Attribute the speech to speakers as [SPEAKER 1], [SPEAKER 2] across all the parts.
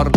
[SPEAKER 1] الثوار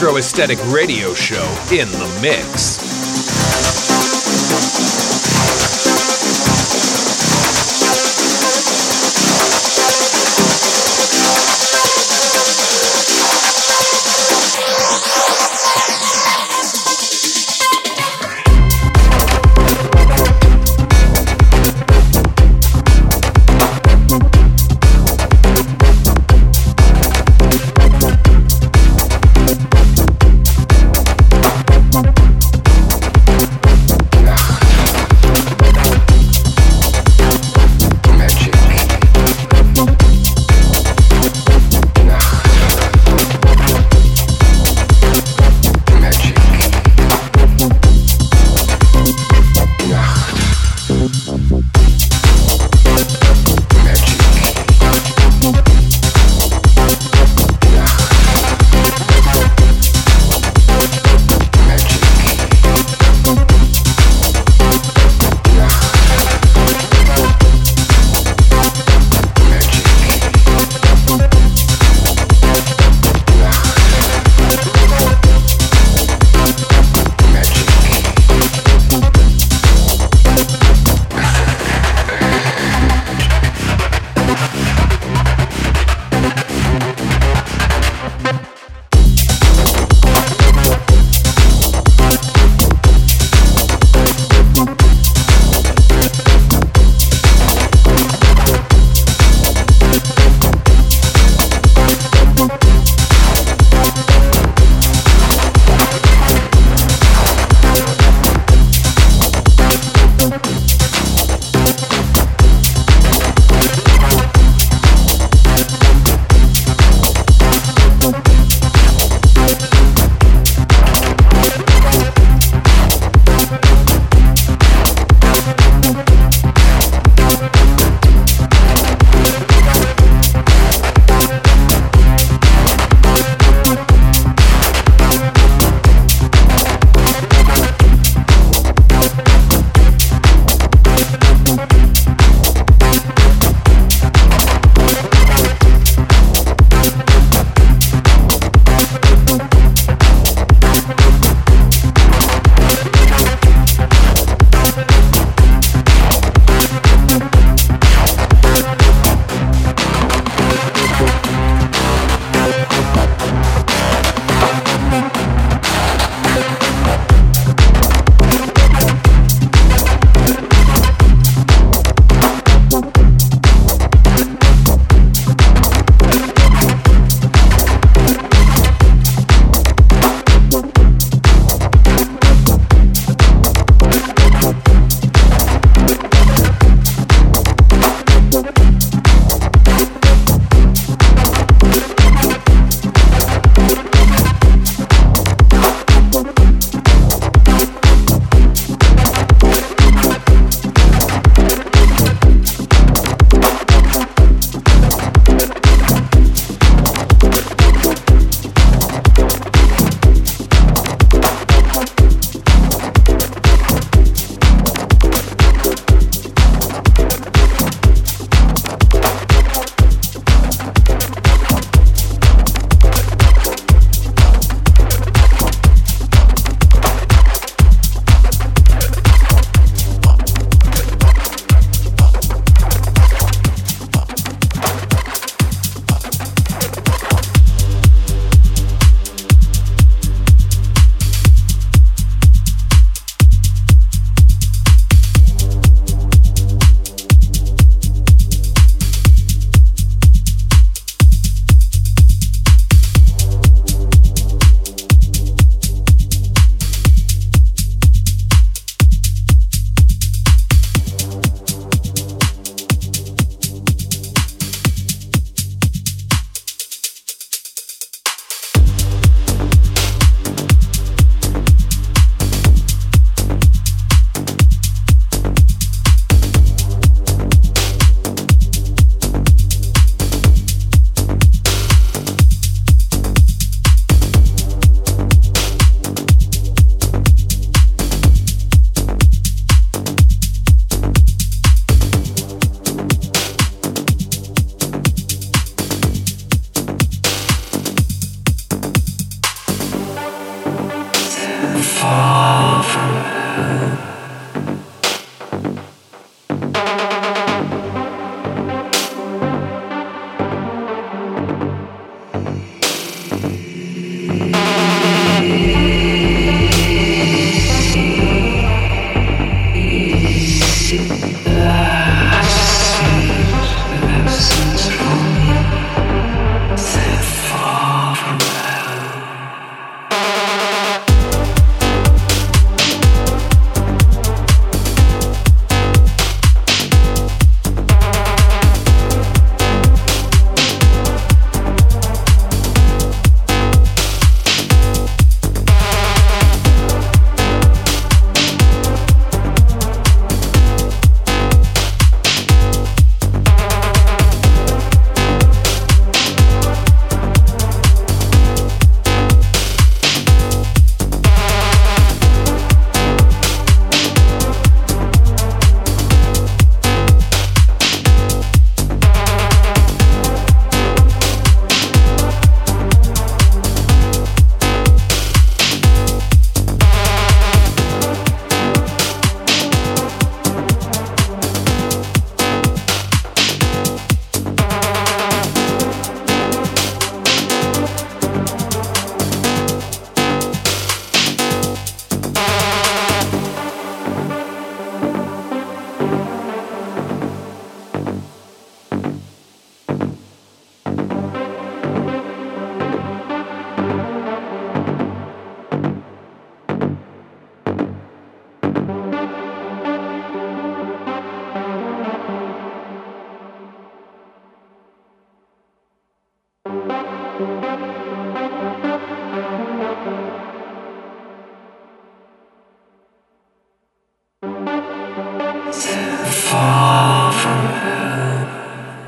[SPEAKER 2] Electro Aesthetic Radio Show in the mix.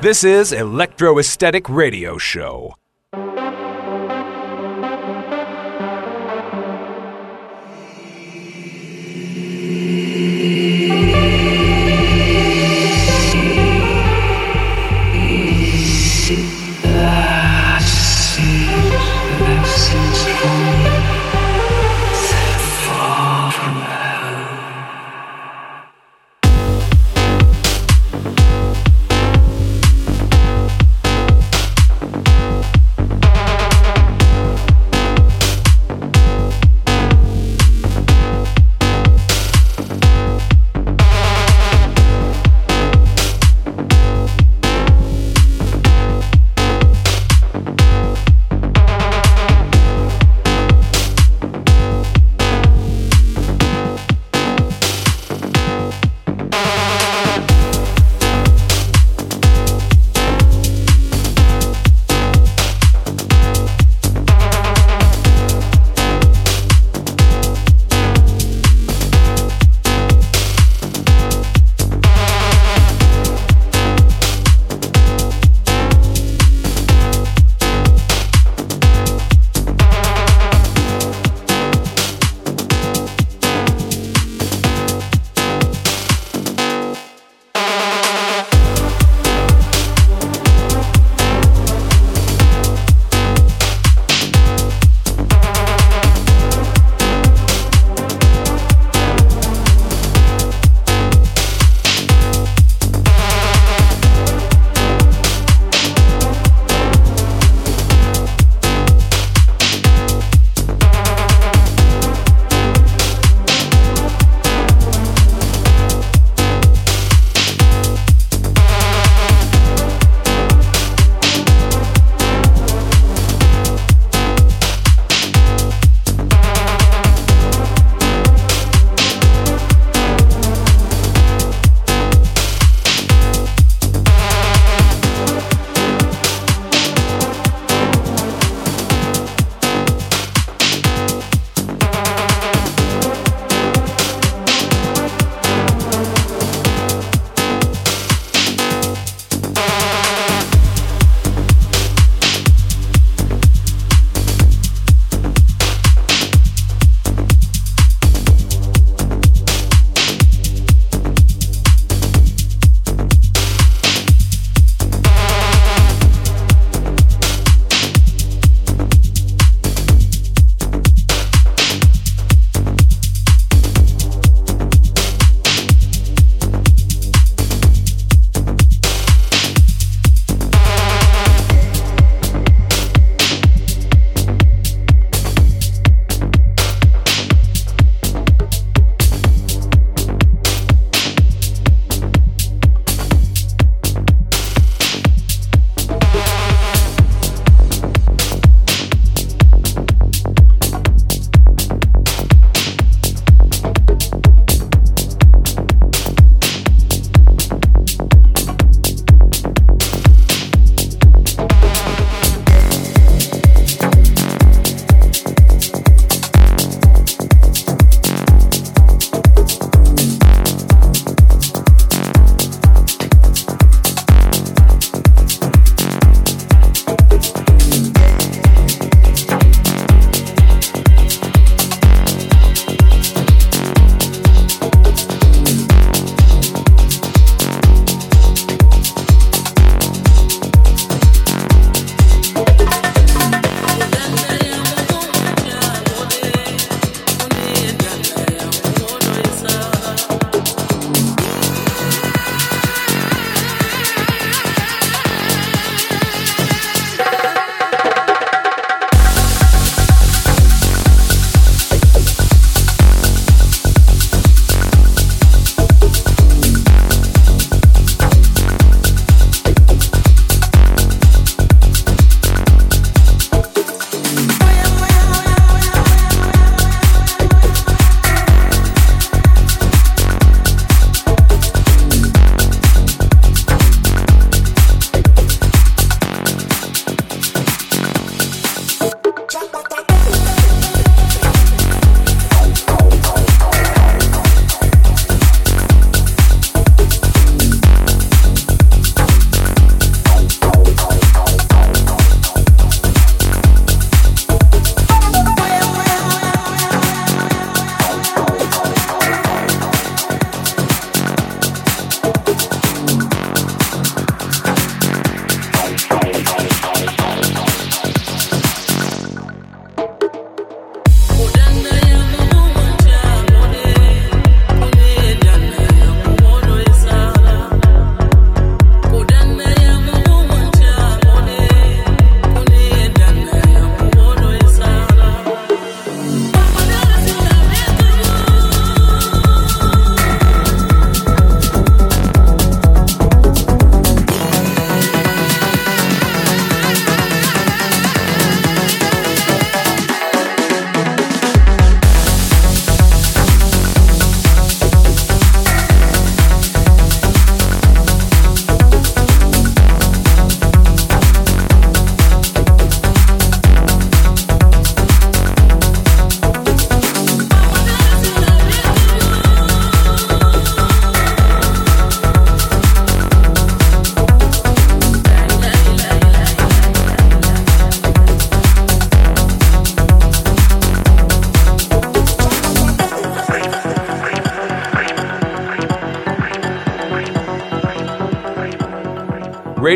[SPEAKER 2] This is Electro Aesthetic Radio Show.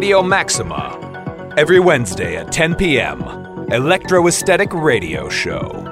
[SPEAKER 2] Radio Maxima. Every Wednesday at 10 p.m. Electro Aesthetic Radio Show.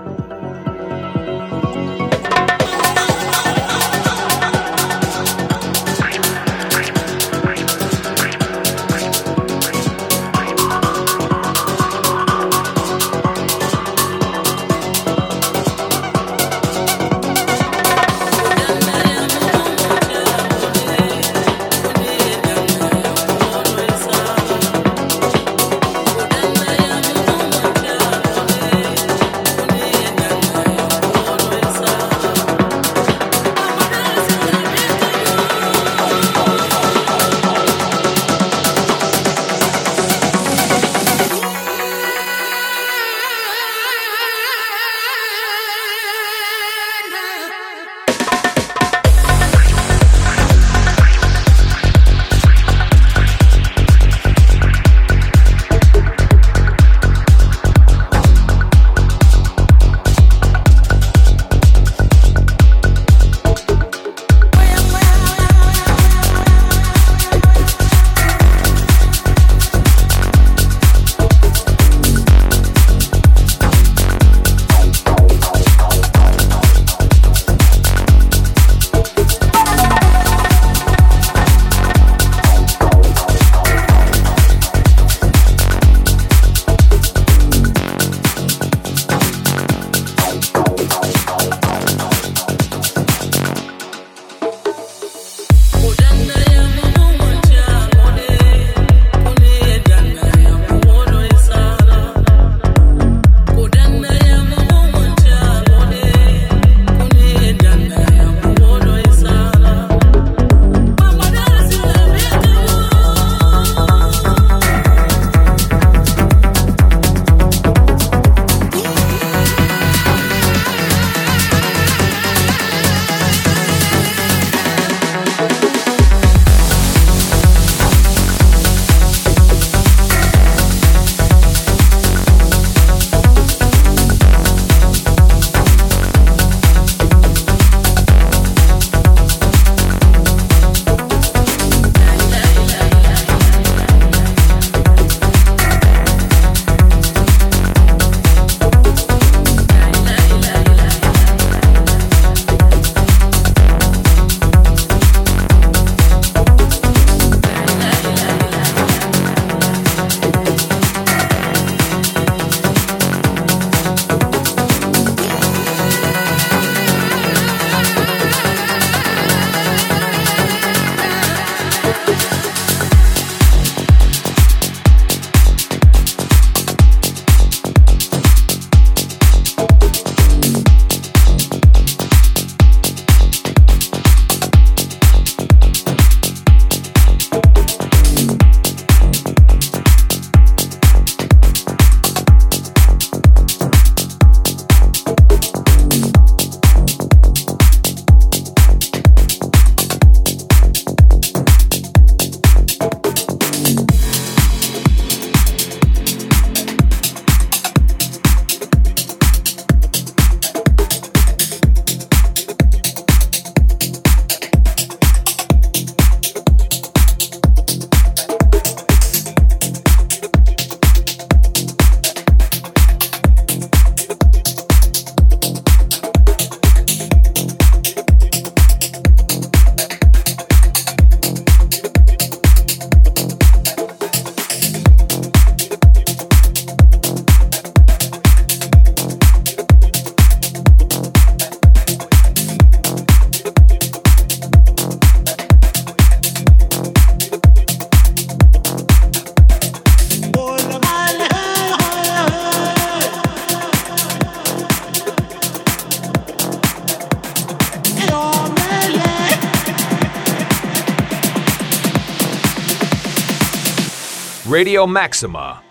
[SPEAKER 2] Maxima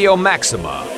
[SPEAKER 2] Radio Maxima.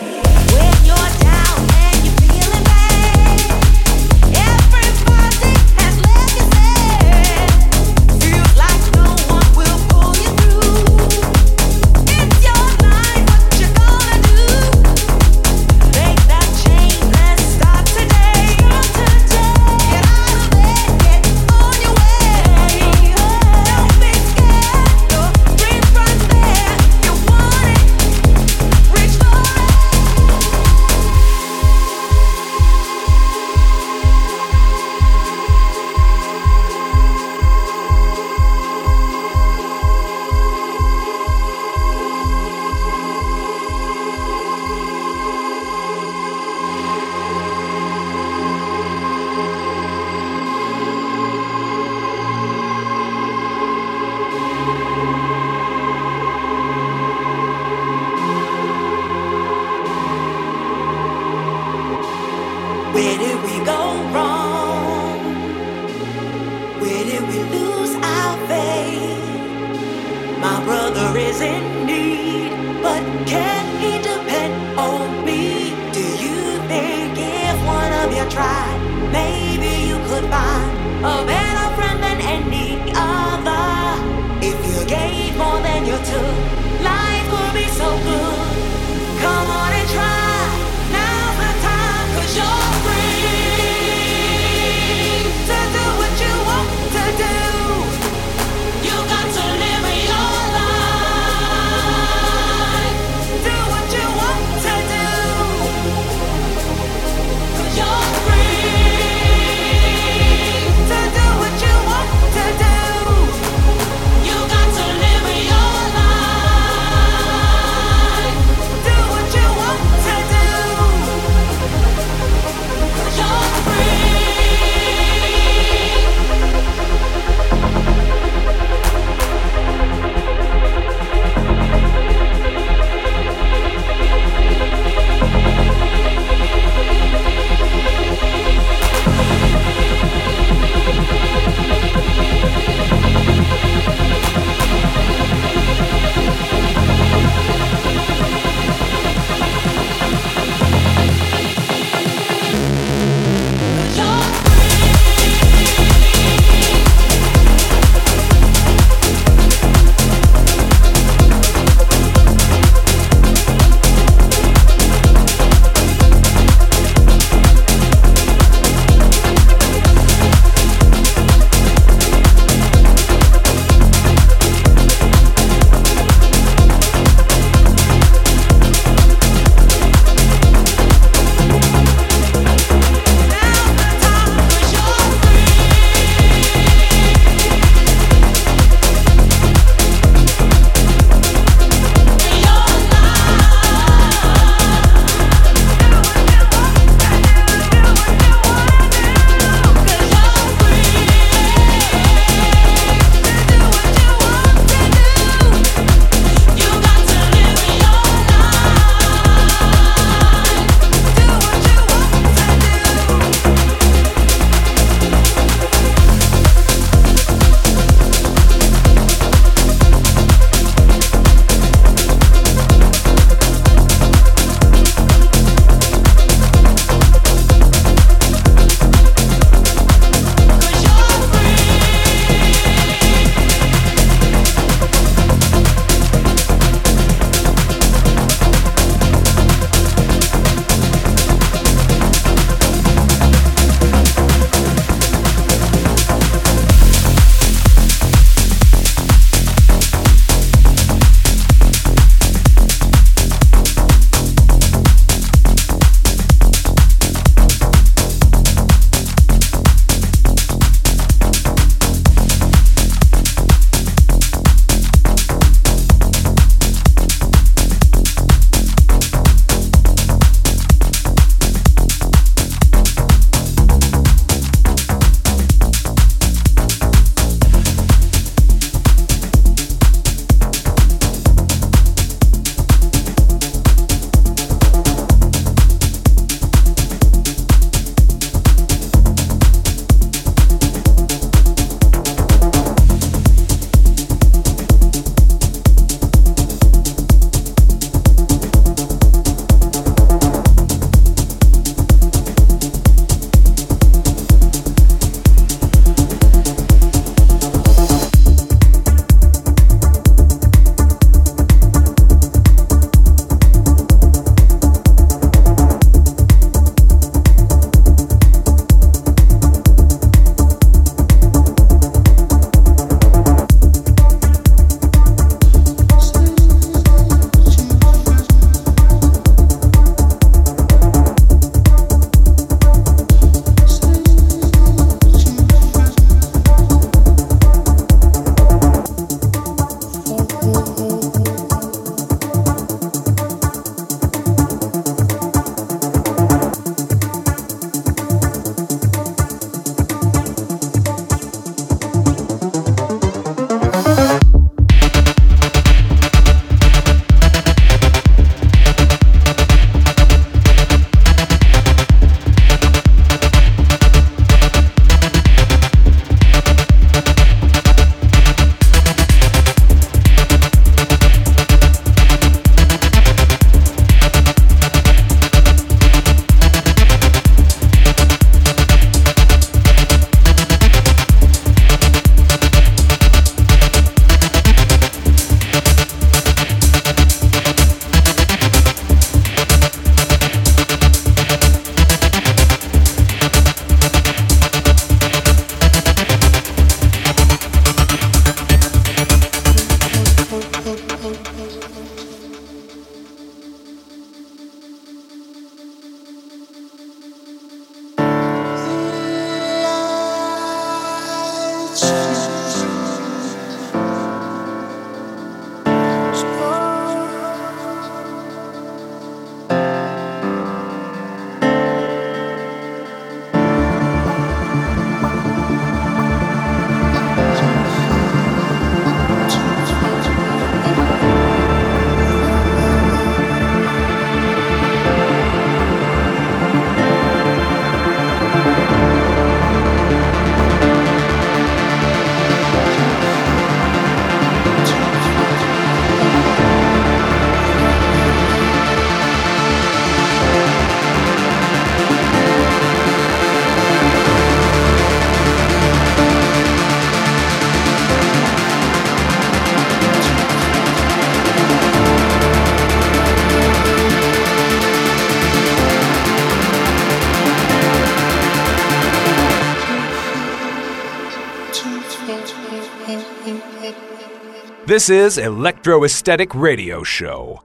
[SPEAKER 2] This is Electro Aesthetic Radio Show.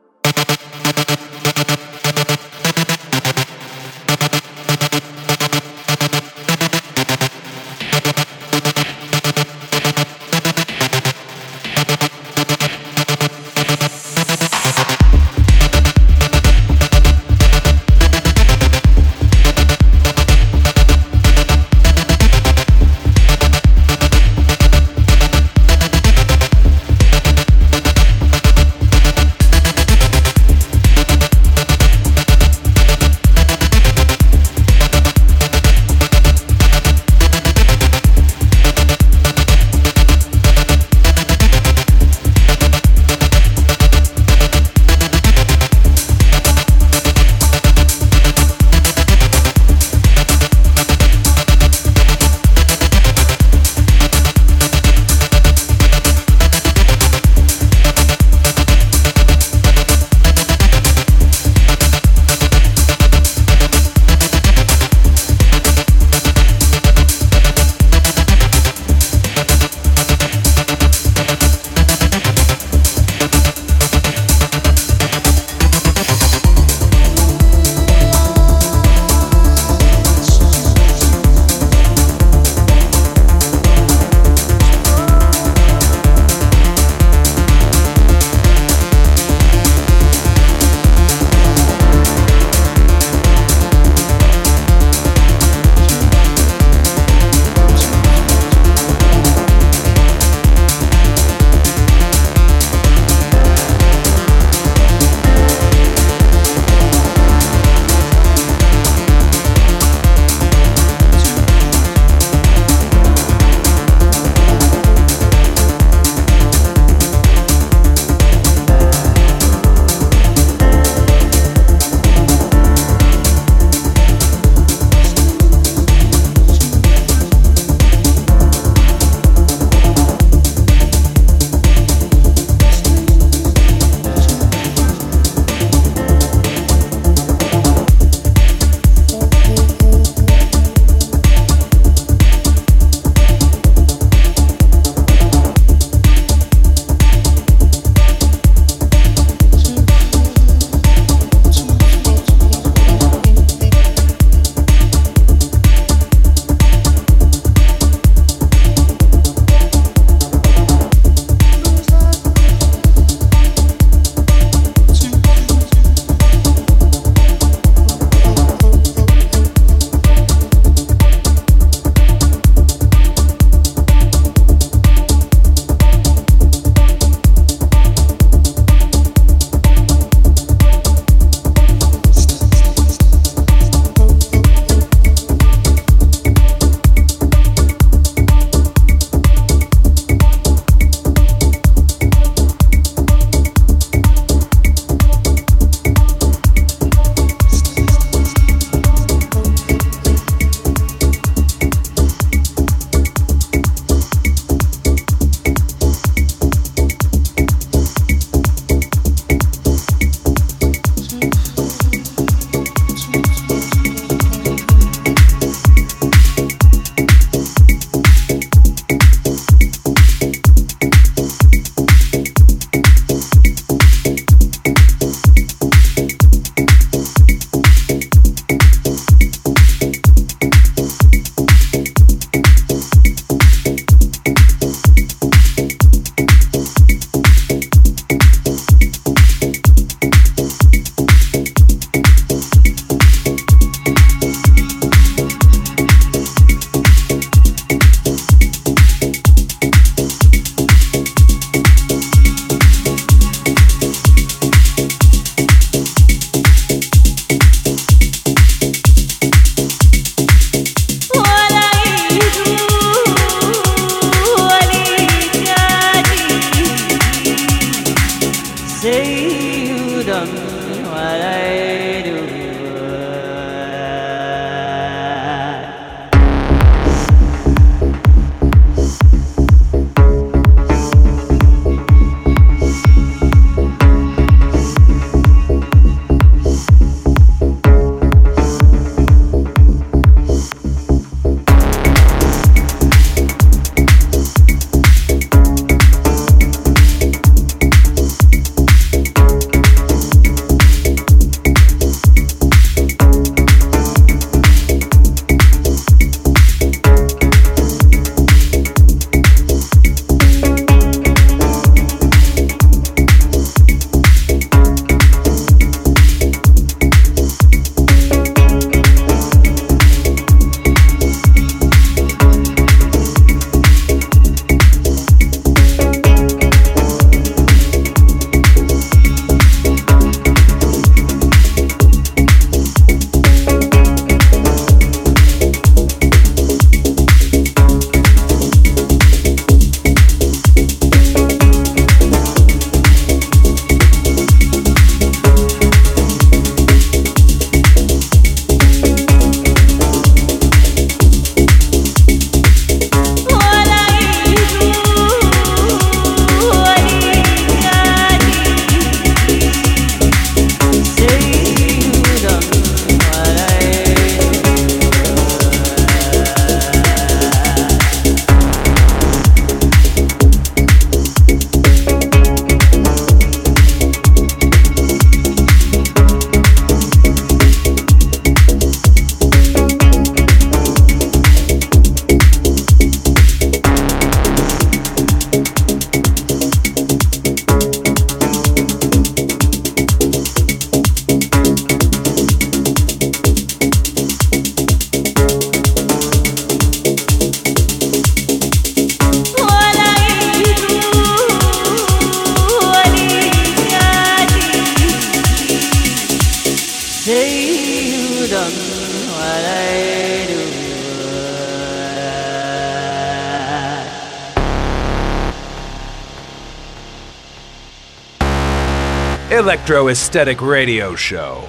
[SPEAKER 2] Electro Aesthetic Radio Show.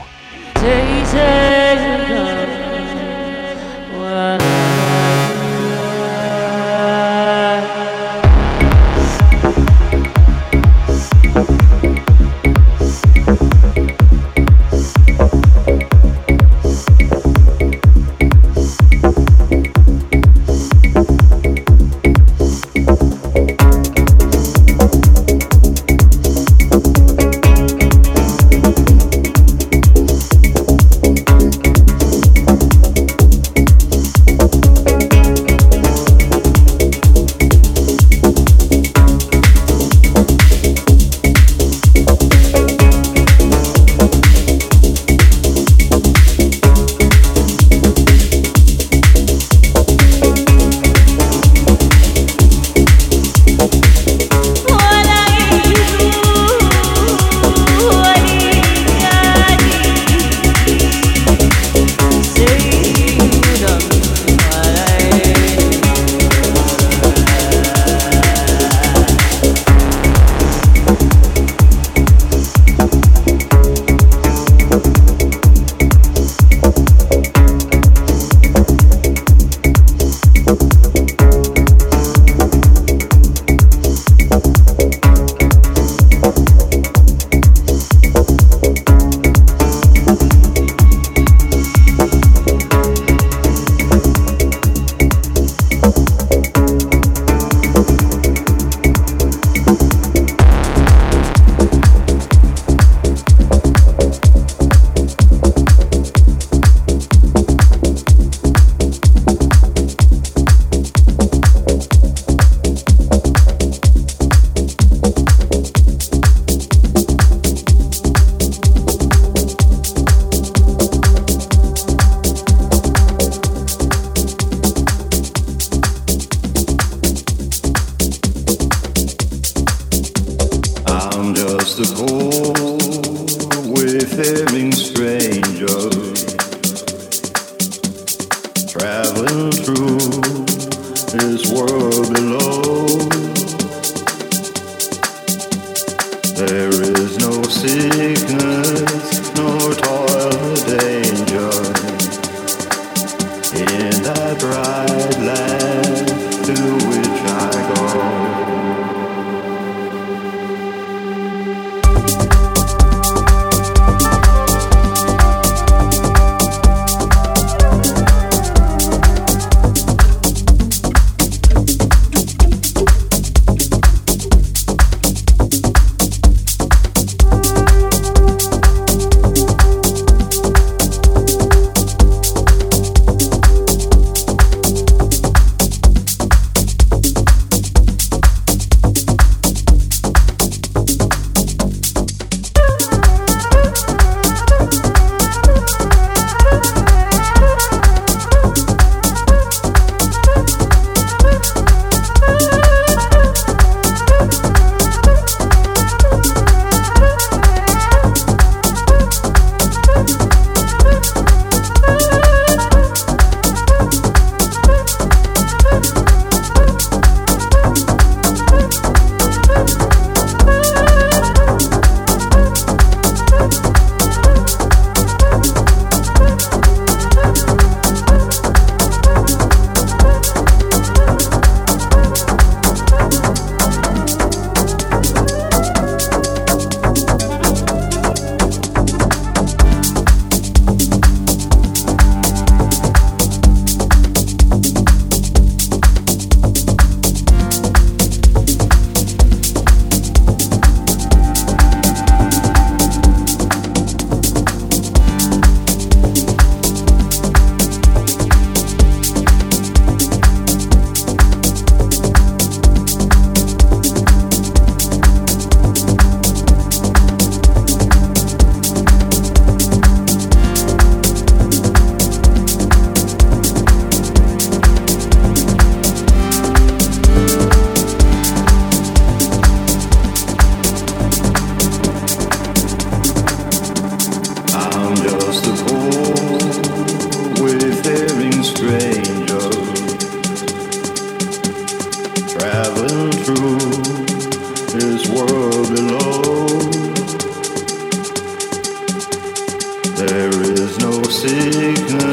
[SPEAKER 3] sickness.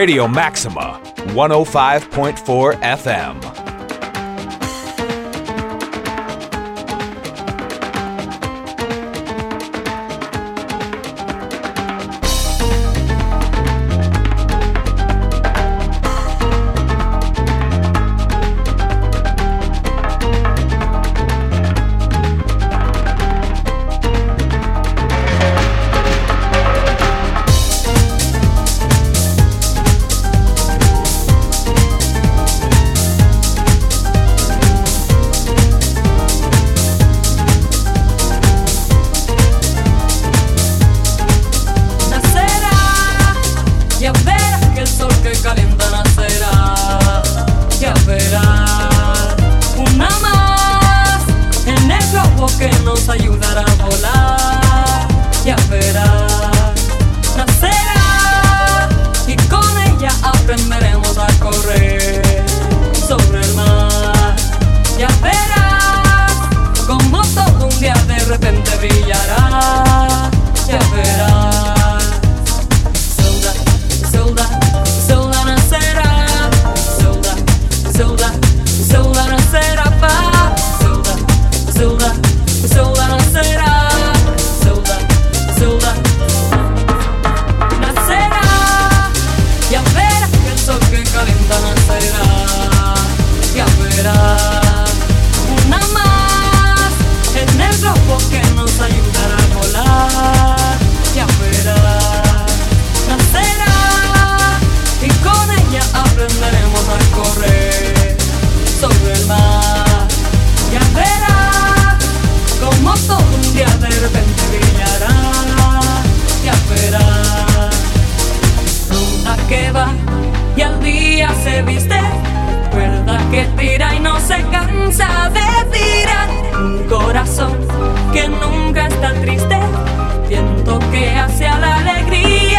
[SPEAKER 2] Radio Maxima, 105.4 FM.
[SPEAKER 4] Ya verá, una más en el rojo que nos ayudará a volar. Ya verá, una y con ella aprenderemos a correr sobre el mar. Ya verá, como todo un día de repente brillará. Ya verá, nunca que va y al día se viste. Cuerda que tira y no se cansa de tirar. Un corazón que nunca está triste, viento que hace a la alegría.